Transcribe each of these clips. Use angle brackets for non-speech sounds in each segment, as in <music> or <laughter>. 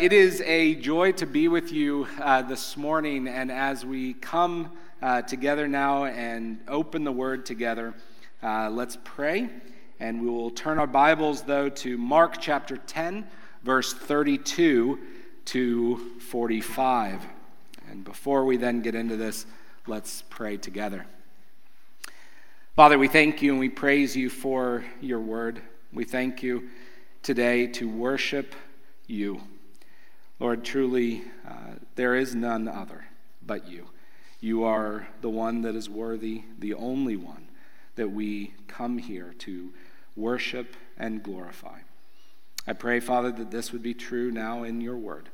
It is a joy to be with you uh, this morning, and as we come uh, together now and open the Word together, uh, let's pray. And we will turn our Bibles, though, to Mark chapter 10, verse 32 to 45. And before we then get into this, let's pray together. Father, we thank you and we praise you for your Word. We thank you today to worship you. Lord, truly, uh, there is none other but you. You are the one that is worthy, the only one that we come here to worship and glorify. I pray, Father, that this would be true now in your word.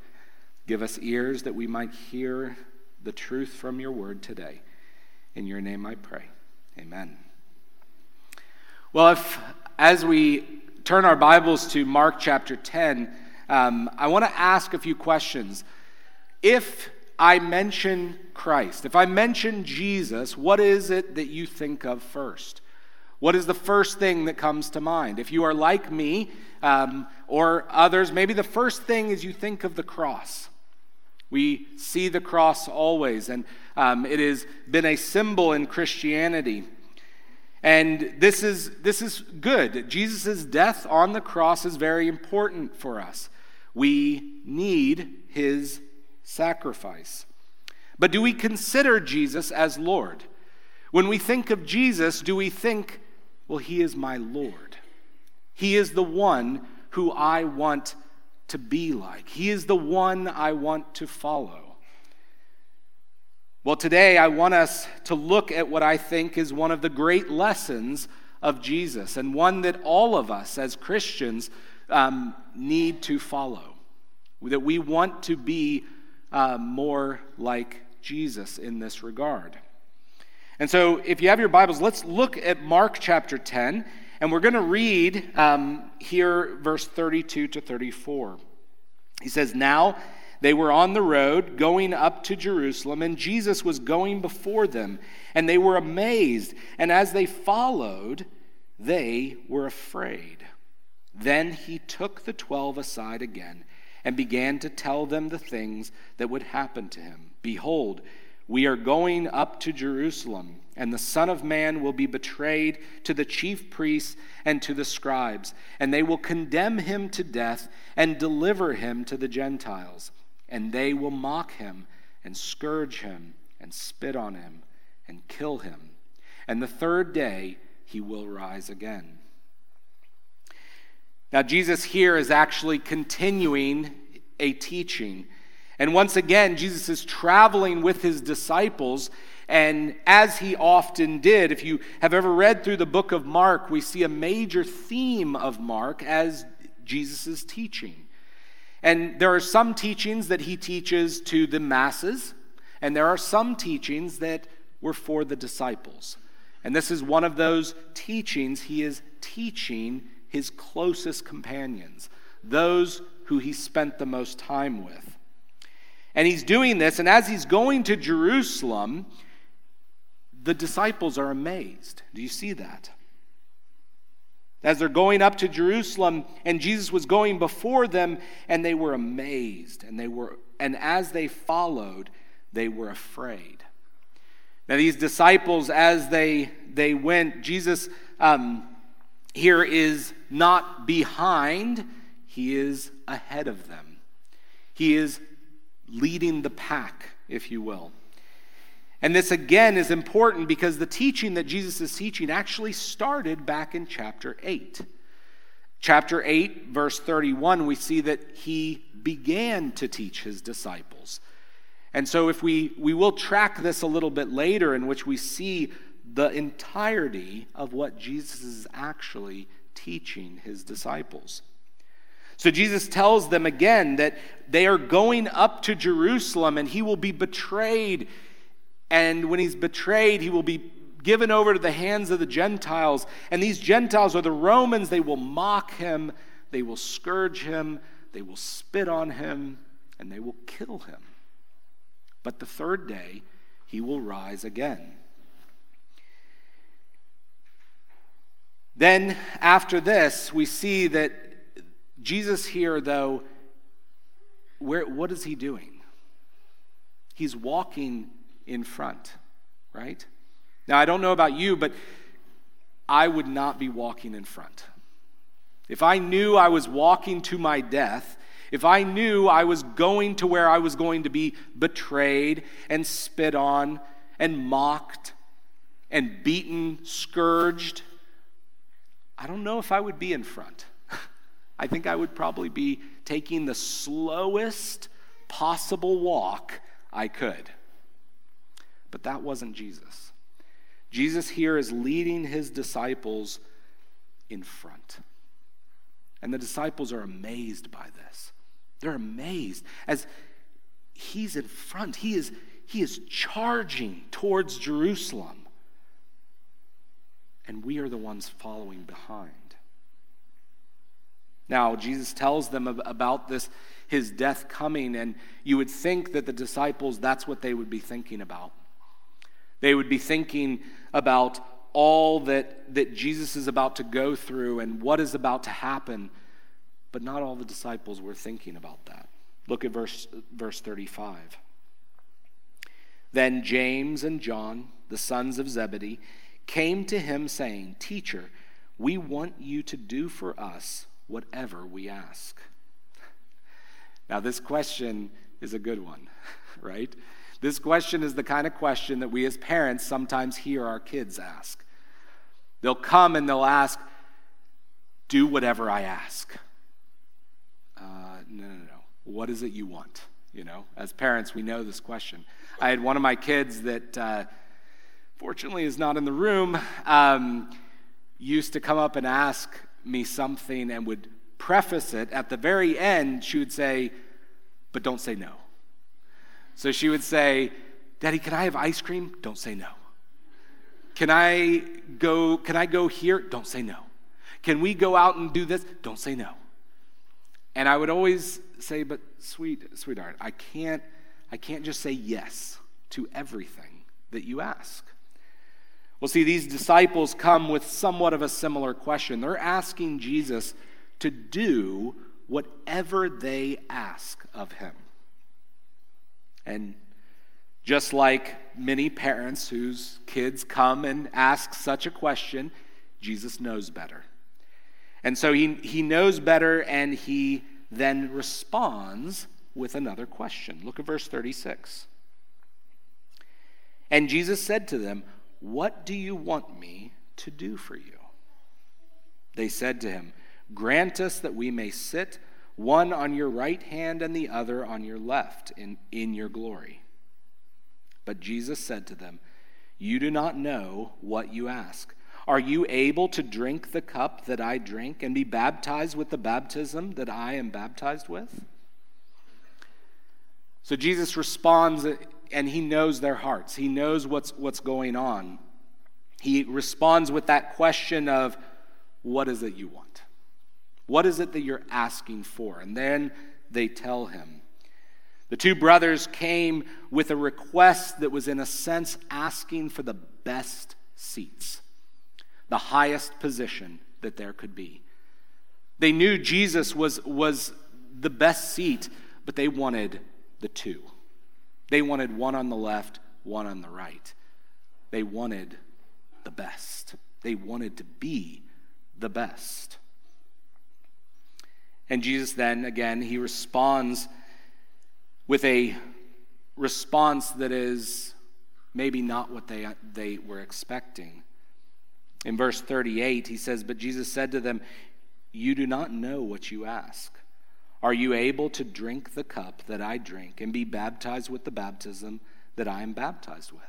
Give us ears that we might hear the truth from your word today. In your name I pray. Amen. Well, if as we turn our Bibles to Mark chapter 10, um, I want to ask a few questions. If I mention Christ, if I mention Jesus, what is it that you think of first? What is the first thing that comes to mind? If you are like me um, or others, maybe the first thing is you think of the cross. We see the cross always, and um, it has been a symbol in Christianity. And this is, this is good. Jesus' death on the cross is very important for us. We need his sacrifice. But do we consider Jesus as Lord? When we think of Jesus, do we think, well, he is my Lord? He is the one who I want to be like, he is the one I want to follow. Well, today I want us to look at what I think is one of the great lessons of Jesus, and one that all of us as Christians um, need to follow. That we want to be uh, more like Jesus in this regard. And so, if you have your Bibles, let's look at Mark chapter 10, and we're going to read um, here verse 32 to 34. He says, Now they were on the road going up to Jerusalem, and Jesus was going before them, and they were amazed. And as they followed, they were afraid. Then he took the twelve aside again and began to tell them the things that would happen to him. Behold, we are going up to Jerusalem, and the Son of Man will be betrayed to the chief priests and to the scribes, and they will condemn him to death and deliver him to the Gentiles. And they will mock him and scourge him and spit on him and kill him. And the third day he will rise again. Now, Jesus here is actually continuing a teaching. And once again, Jesus is traveling with his disciples. And as he often did, if you have ever read through the book of Mark, we see a major theme of Mark as Jesus teaching. And there are some teachings that he teaches to the masses, and there are some teachings that were for the disciples. And this is one of those teachings he is teaching his closest companions, those who he spent the most time with. And he's doing this, and as he's going to Jerusalem, the disciples are amazed. Do you see that? As they're going up to Jerusalem, and Jesus was going before them, and they were amazed, and they were, and as they followed, they were afraid. Now, these disciples, as they they went, Jesus um, here is not behind, he is ahead of them. He is leading the pack, if you will. And this again is important because the teaching that Jesus is teaching actually started back in chapter 8. Chapter 8, verse 31, we see that he began to teach his disciples. And so if we we will track this a little bit later in which we see the entirety of what Jesus is actually teaching his disciples. So Jesus tells them again that they are going up to Jerusalem and he will be betrayed. And when he's betrayed, he will be given over to the hands of the Gentiles. And these Gentiles are the Romans. They will mock him, they will scourge him, they will spit on him, and they will kill him. But the third day, he will rise again. Then, after this, we see that Jesus here, though, where, what is he doing? He's walking in front, right? Now, I don't know about you, but I would not be walking in front. If I knew I was walking to my death, if I knew I was going to where I was going to be betrayed and spit on and mocked and beaten, scourged, I don't know if I would be in front. <laughs> I think I would probably be taking the slowest possible walk I could. But that wasn't Jesus. Jesus here is leading his disciples in front. And the disciples are amazed by this. They're amazed as he's in front. He is, he is charging towards Jerusalem. And we are the ones following behind. Now, Jesus tells them about this, his death coming, and you would think that the disciples, that's what they would be thinking about. They would be thinking about all that, that Jesus is about to go through and what is about to happen. But not all the disciples were thinking about that. Look at verse, verse 35. Then James and John, the sons of Zebedee, came to him saying, Teacher, we want you to do for us whatever we ask. Now, this question is a good one, <laughs> right? This question is the kind of question that we as parents sometimes hear our kids ask. They'll come and they'll ask, Do whatever I ask. Uh, no, no, no. What is it you want? You know, as parents, we know this question. I had one of my kids that, uh, fortunately, is not in the room, um, used to come up and ask me something and would preface it. At the very end, she would say, But don't say no. So she would say, Daddy, can I have ice cream? Don't say no. Can I go, can I go here? Don't say no. Can we go out and do this? Don't say no. And I would always say, but sweet, sweetheart, I can't, I can't just say yes to everything that you ask. Well, see, these disciples come with somewhat of a similar question. They're asking Jesus to do whatever they ask of him. And just like many parents whose kids come and ask such a question, Jesus knows better. And so he, he knows better and he then responds with another question. Look at verse 36. And Jesus said to them, What do you want me to do for you? They said to him, Grant us that we may sit one on your right hand and the other on your left in, in your glory. But Jesus said to them, You do not know what you ask. Are you able to drink the cup that I drink and be baptized with the baptism that I am baptized with? So Jesus responds, and he knows their hearts. He knows what's, what's going on. He responds with that question of, What is it you want? What is it that you're asking for? And then they tell him. The two brothers came with a request that was, in a sense, asking for the best seats, the highest position that there could be. They knew Jesus was, was the best seat, but they wanted the two. They wanted one on the left, one on the right. They wanted the best. They wanted to be the best. And Jesus then, again, he responds with a response that is maybe not what they, they were expecting. In verse 38, he says, But Jesus said to them, You do not know what you ask. Are you able to drink the cup that I drink and be baptized with the baptism that I am baptized with?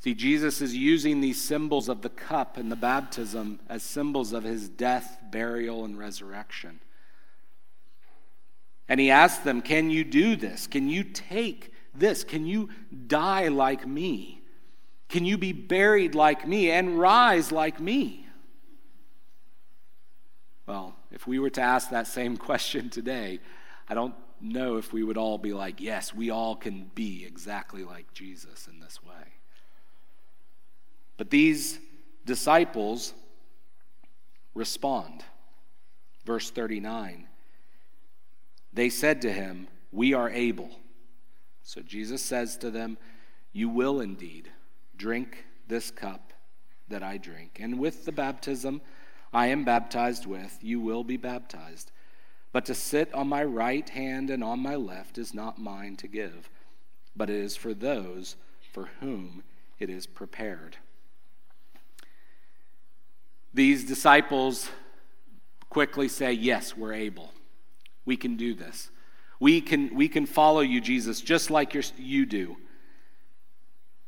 See, Jesus is using these symbols of the cup and the baptism as symbols of his death, burial, and resurrection. And he asks them, Can you do this? Can you take this? Can you die like me? Can you be buried like me and rise like me? Well, if we were to ask that same <laughs> question today, I don't know if we would all be like, Yes, we all can be exactly like Jesus in this way. But these disciples respond. Verse 39 They said to him, We are able. So Jesus says to them, You will indeed drink this cup that I drink, and with the baptism I am baptized with, you will be baptized. But to sit on my right hand and on my left is not mine to give, but it is for those for whom it is prepared. These disciples quickly say, Yes, we're able. We can do this. We can, we can follow you, Jesus, just like you do.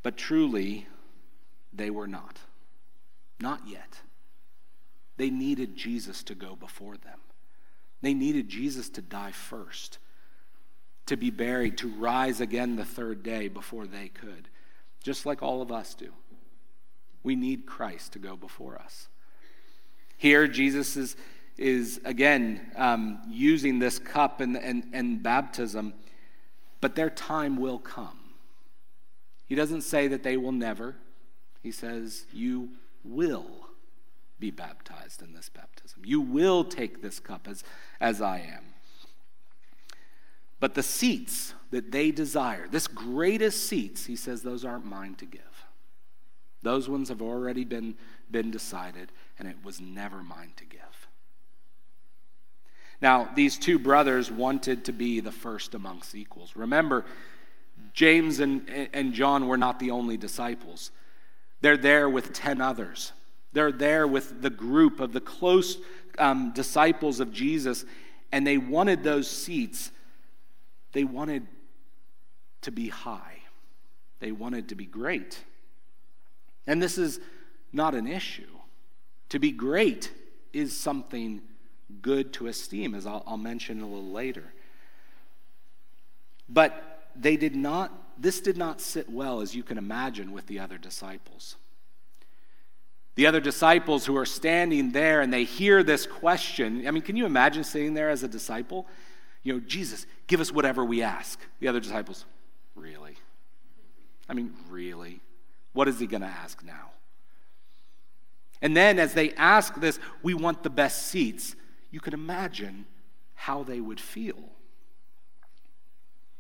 But truly, they were not. Not yet. They needed Jesus to go before them. They needed Jesus to die first, to be buried, to rise again the third day before they could, just like all of us do. We need Christ to go before us. Here, Jesus is is again um, using this cup and, and, and baptism, but their time will come. He doesn't say that they will never, he says, You will be baptized in this baptism. You will take this cup as, as I am. But the seats that they desire, this greatest seats, he says, those aren't mine to give. Those ones have already been, been decided, and it was never mine to give. Now, these two brothers wanted to be the first amongst equals. Remember, James and, and John were not the only disciples. They're there with 10 others. They're there with the group of the close um, disciples of Jesus, and they wanted those seats. They wanted to be high, they wanted to be great. And this is not an issue. To be great is something good to esteem, as I'll, I'll mention a little later. But they did not, this did not sit well, as you can imagine, with the other disciples. The other disciples who are standing there and they hear this question. I mean, can you imagine sitting there as a disciple? You know, Jesus, give us whatever we ask. The other disciples, really? I mean, really? What is he going to ask now? And then as they ask this, we want the best seats you can imagine how they would feel.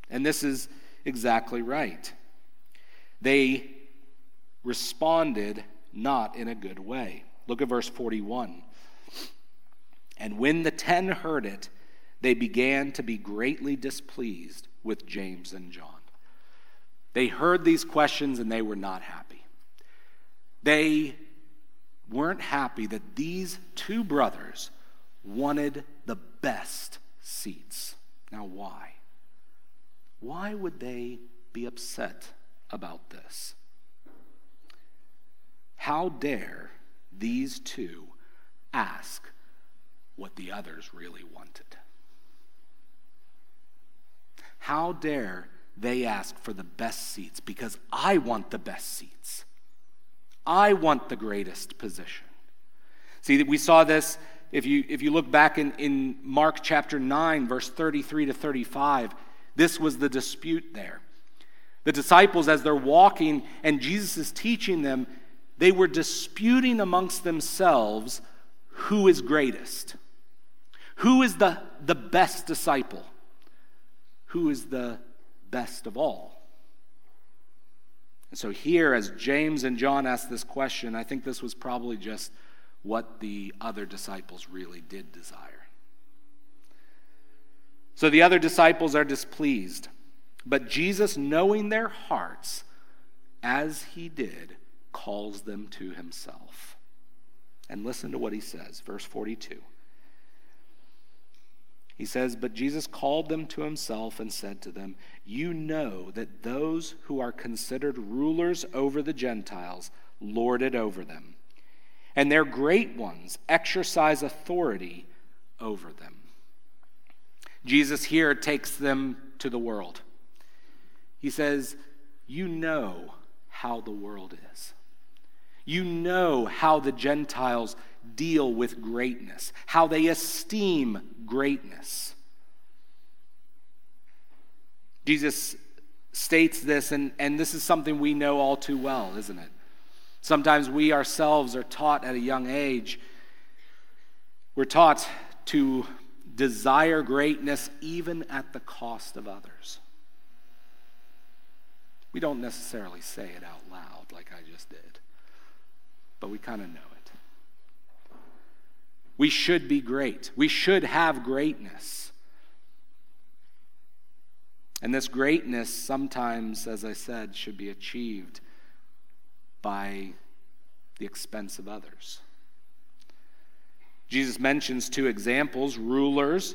And this is exactly right. They responded not in a good way. Look at verse 41. And when the ten heard it, they began to be greatly displeased with James and John. They heard these questions and they were not happy. They weren't happy that these two brothers wanted the best seats. Now, why? Why would they be upset about this? How dare these two ask what the others really wanted? How dare they ask for the best seats because I want the best seats? I want the greatest position. See, we saw this if you, if you look back in, in Mark chapter 9, verse 33 to 35, this was the dispute there. The disciples, as they're walking and Jesus is teaching them, they were disputing amongst themselves who is greatest. Who is the, the best disciple? Who is the best of all? And so, here, as James and John ask this question, I think this was probably just what the other disciples really did desire. So the other disciples are displeased. But Jesus, knowing their hearts, as he did, calls them to himself. And listen to what he says, verse 42. He says, But Jesus called them to himself and said to them, You know that those who are considered rulers over the Gentiles lord it over them and their great ones exercise authority over them. Jesus here takes them to the world. He says, You know how the world is. You know how the Gentiles deal with greatness, how they esteem greatness. Jesus states this, and, and this is something we know all too well, isn't it? Sometimes we ourselves are taught at a young age, we're taught to desire greatness even at the cost of others. We don't necessarily say it out loud like I just did, but we kind of know it. We should be great. We should have greatness. And this greatness sometimes, as I said, should be achieved by the expense of others. Jesus mentions two examples rulers,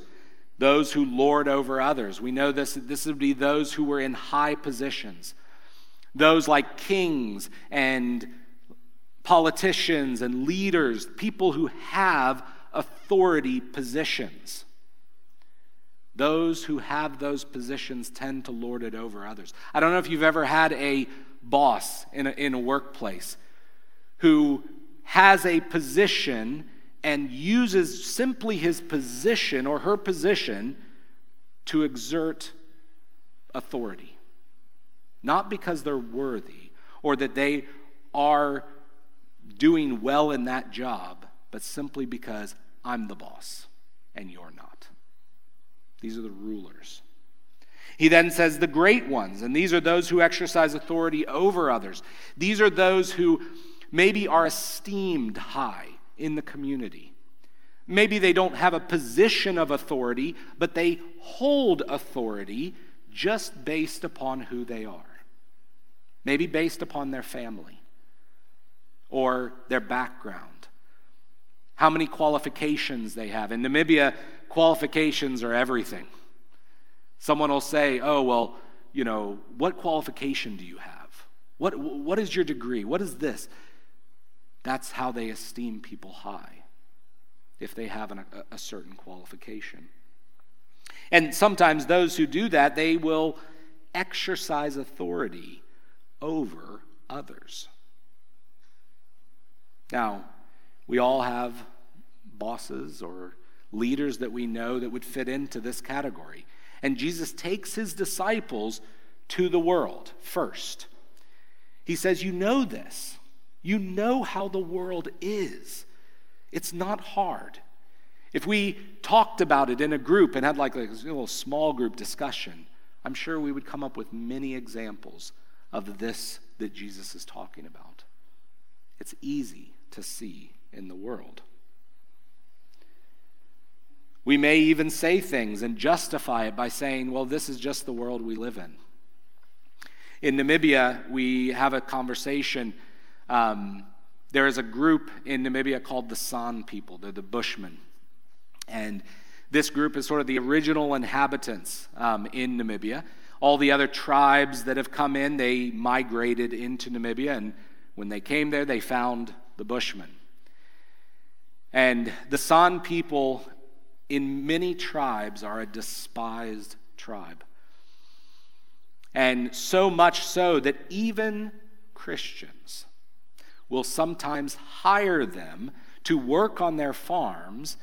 those who lord over others. We know this, this would be those who were in high positions, those like kings and politicians and leaders, people who have authority positions. Those who have those positions tend to lord it over others. I don't know if you've ever had a boss in a, in a workplace who has a position and uses simply his position or her position to exert authority. Not because they're worthy or that they are doing well in that job, but simply because I'm the boss and you're not. These are the rulers. He then says the great ones, and these are those who exercise authority over others. These are those who maybe are esteemed high in the community. Maybe they don't have a position of authority, but they hold authority just based upon who they are. Maybe based upon their family or their background, how many qualifications they have. In Namibia, qualifications are everything. Someone will say, Oh, well, you know, what qualification do you have? What, what is your degree? What is this? That's how they esteem people high, if they have an, a, a certain qualification. And sometimes those who do that, they will exercise authority over others. Now, we all have bosses or leaders that we know that would fit into this category. And Jesus takes his disciples to the world first. He says, You know this. You know how the world is. It's not hard. If we talked about it in a group and had like a little small group discussion, I'm sure we would come up with many examples of this that Jesus is talking about. It's easy to see in the world. We may even say things and justify it by saying, well, this is just the world we live in. In Namibia, we have a conversation um, there is a group in Namibia called the San people, they're the Bushmen. And this group is sort of the original inhabitants um, in Namibia. All the other tribes that have come in, they migrated into Namibia, and when they came there, they found the Bushmen. And the San people in many tribes are a despised tribe. And so much so that even Christians will sometimes hire them to work on their farms.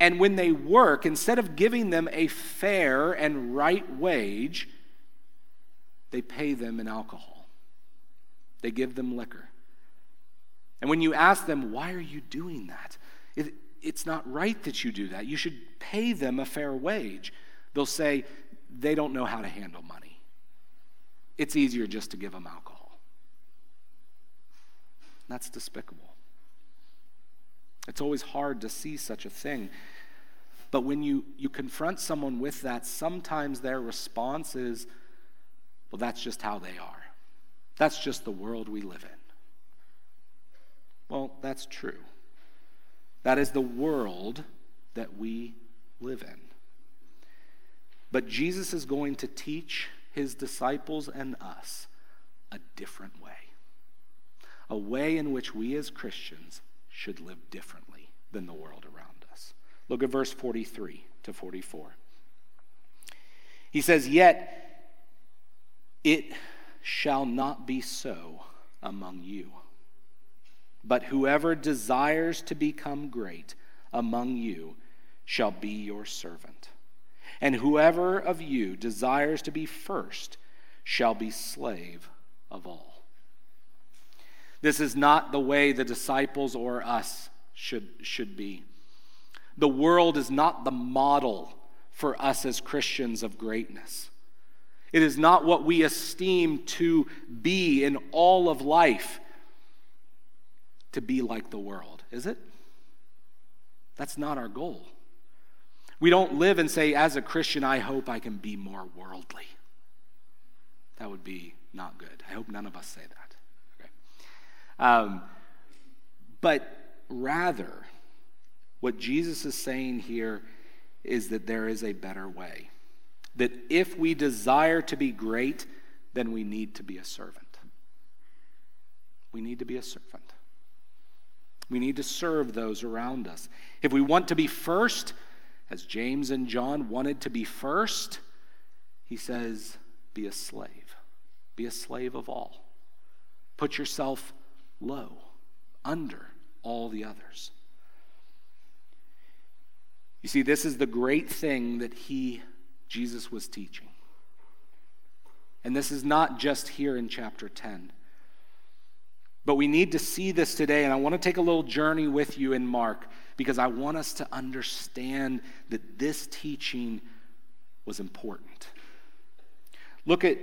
And when they work, instead of giving them a fair and right wage, they pay them in alcohol. They give them liquor. And when you ask them, why are you doing that? It, it's not right that you do that. You should pay them a fair wage. They'll say, they don't know how to handle money. It's easier just to give them alcohol. That's despicable. It's always hard to see such a thing. But when you, you confront someone with that, sometimes their response is, well, that's just how they are. That's just the world we live in. Well, that's true. That is the world that we live in. But Jesus is going to teach his disciples and us a different way a way in which we as Christians should live differently than the world around us. Look at verse 43 to 44. He says, Yet it shall not be so among you. But whoever desires to become great among you shall be your servant. And whoever of you desires to be first shall be slave of all. This is not the way the disciples or us should, should be. The world is not the model for us as Christians of greatness. It is not what we esteem to be in all of life to be like the world, is it? That's not our goal. We don't live and say, as a Christian, I hope I can be more worldly. That would be not good. I hope none of us say that. Okay. Um, but rather, what Jesus is saying here is that there is a better way. That if we desire to be great, then we need to be a servant. We need to be a servant. We need to serve those around us. If we want to be first, as James and John wanted to be first, he says, be a slave. Be a slave of all. Put yourself low, under all the others. You see, this is the great thing that he, Jesus, was teaching. And this is not just here in chapter 10. But we need to see this today, and I want to take a little journey with you in Mark because I want us to understand that this teaching was important. Look at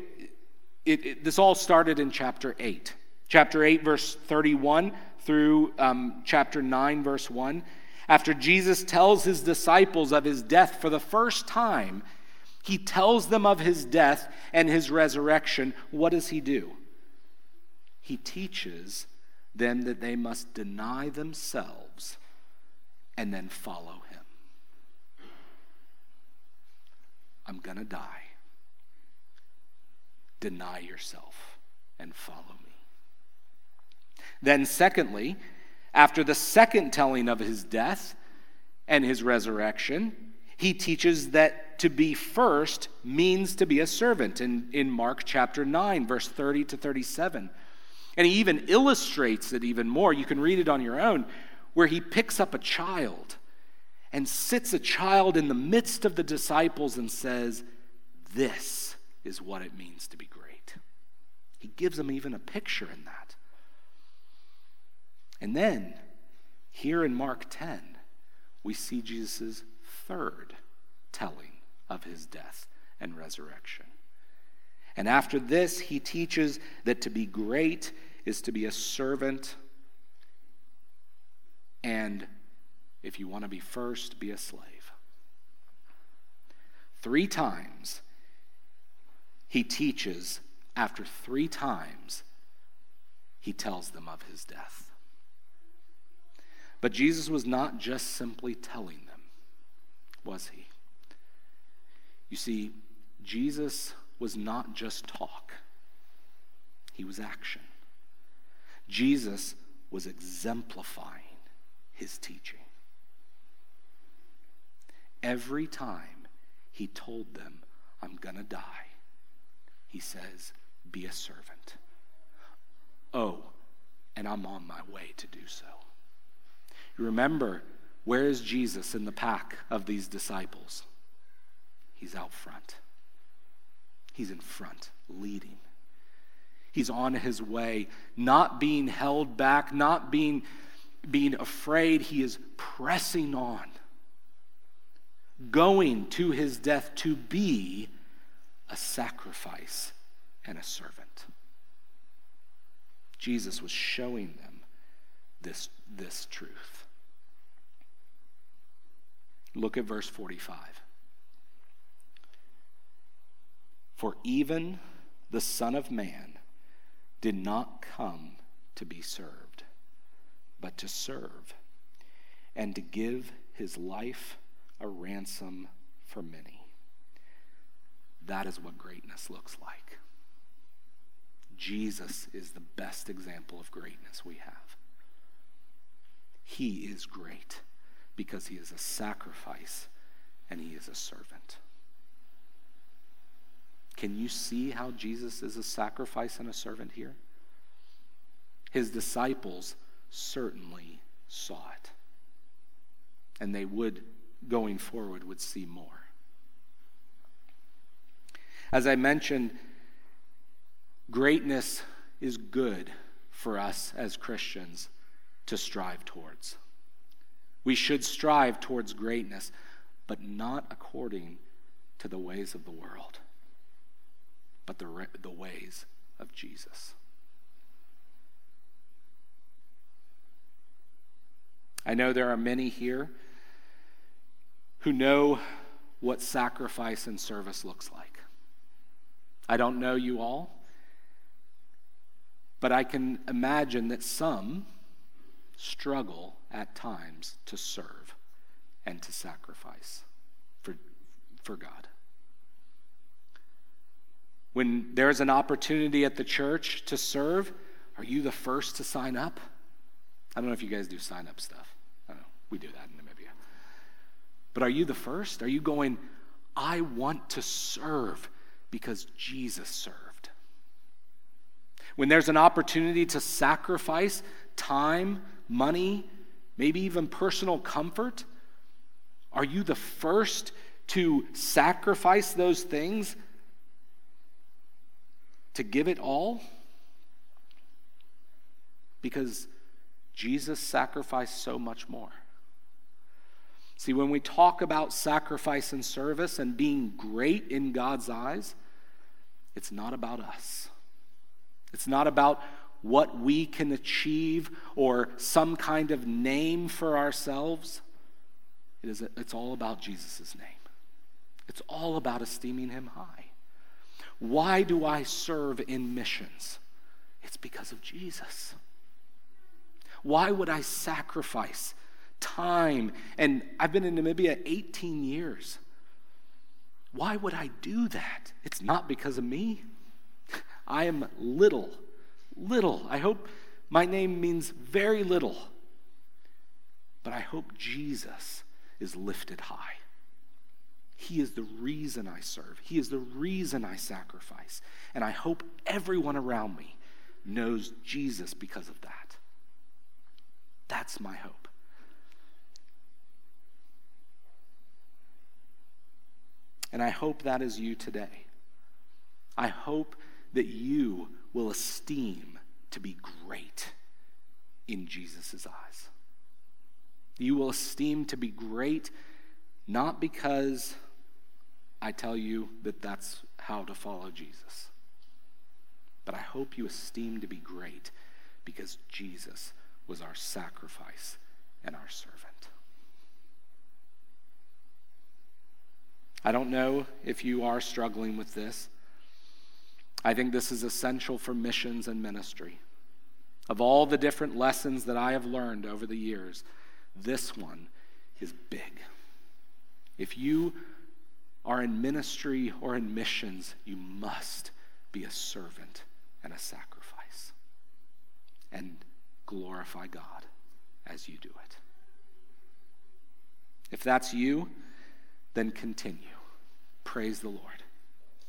it, it this all started in chapter 8. Chapter 8, verse 31 through um, chapter 9, verse 1. After Jesus tells his disciples of his death for the first time, he tells them of his death and his resurrection. What does he do? He teaches them that they must deny themselves and then follow him. I'm going to die. Deny yourself and follow me. Then, secondly, after the second telling of his death and his resurrection, he teaches that to be first means to be a servant in, in Mark chapter 9, verse 30 to 37. And he even illustrates it even more. You can read it on your own, where he picks up a child and sits a child in the midst of the disciples and says, This is what it means to be great. He gives them even a picture in that. And then, here in Mark 10, we see Jesus' third telling of his death and resurrection. And after this, he teaches that to be great is to be a servant. And if you want to be first, be a slave. Three times he teaches, after three times, he tells them of his death. But Jesus was not just simply telling them, was he? You see, Jesus was not just talk, he was action. Jesus was exemplifying his teaching. Every time he told them, I'm going to die, he says, Be a servant. Oh, and I'm on my way to do so. You remember, where is Jesus in the pack of these disciples? He's out front. He's in front, leading. He's on his way, not being held back, not being, being afraid. He is pressing on, going to his death to be a sacrifice and a servant. Jesus was showing them this, this truth. Look at verse 45. For even the Son of Man did not come to be served, but to serve and to give his life a ransom for many. That is what greatness looks like. Jesus is the best example of greatness we have. He is great because he is a sacrifice and he is a servant. Can you see how Jesus is a sacrifice and a servant here? His disciples certainly saw it. And they would, going forward, would see more. As I mentioned, greatness is good for us as Christians to strive towards. We should strive towards greatness, but not according to the ways of the world, but the, the ways of Jesus. I know there are many here who know what sacrifice and service looks like. I don't know you all, but I can imagine that some struggle at times to serve and to sacrifice for, for God. When there's an opportunity at the church to serve, are you the first to sign up? I don't know if you guys do sign up stuff. I know. We do that in Namibia. But are you the first? Are you going, I want to serve because Jesus served? When there's an opportunity to sacrifice time, money, maybe even personal comfort, are you the first to sacrifice those things to give it all? Because Jesus sacrificed so much more. See, when we talk about sacrifice and service and being great in God's eyes, it's not about us. It's not about what we can achieve or some kind of name for ourselves. It is, it's all about Jesus' name. It's all about esteeming him high. Why do I serve in missions? It's because of Jesus. Why would I sacrifice time? And I've been in Namibia 18 years. Why would I do that? It's not because of me. <laughs> I am little, little. I hope my name means very little. But I hope Jesus is lifted high. He is the reason I serve. He is the reason I sacrifice. And I hope everyone around me knows Jesus because of that. That's my hope. And I hope that is you today. I hope that you will esteem to be great in Jesus' eyes. You will esteem to be great not because I tell you that that's how to follow Jesus. But I hope you esteem to be great because Jesus was our sacrifice and our servant. I don't know if you are struggling with this. I think this is essential for missions and ministry. Of all the different lessons that I have learned over the years, this one is big. If you are in ministry or in missions, you must be a servant and a sacrifice and glorify God as you do it. If that's you, then continue. Praise the Lord.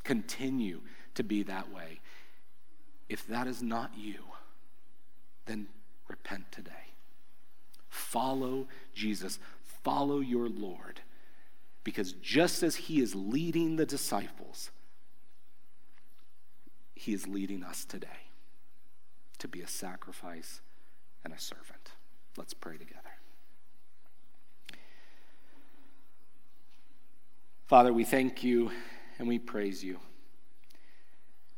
Continue to be that way. If that is not you, then repent today. Follow Jesus. Follow your Lord because just as he is leading the disciples, he is leading us today to be a sacrifice and a servant. Let's pray together. Father, we thank you and we praise you.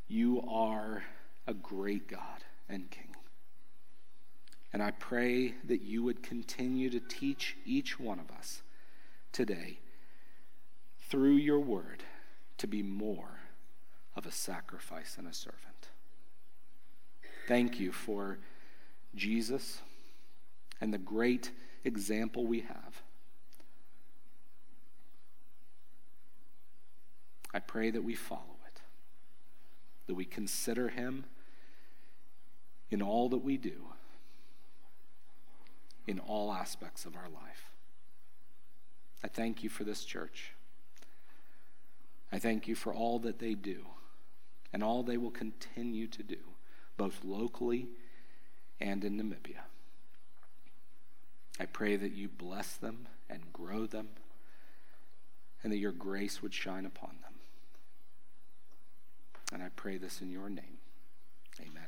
You are a great God and King. And I pray that you would continue to teach each one of us today through your word to be more of a sacrifice and a servant. Thank you for Jesus and the great example we have. I pray that we follow that we consider him in all that we do, in all aspects of our life. I thank you for this church. I thank you for all that they do and all they will continue to do, both locally and in Namibia. I pray that you bless them and grow them and that your grace would shine upon them. And I pray this in your name. Amen.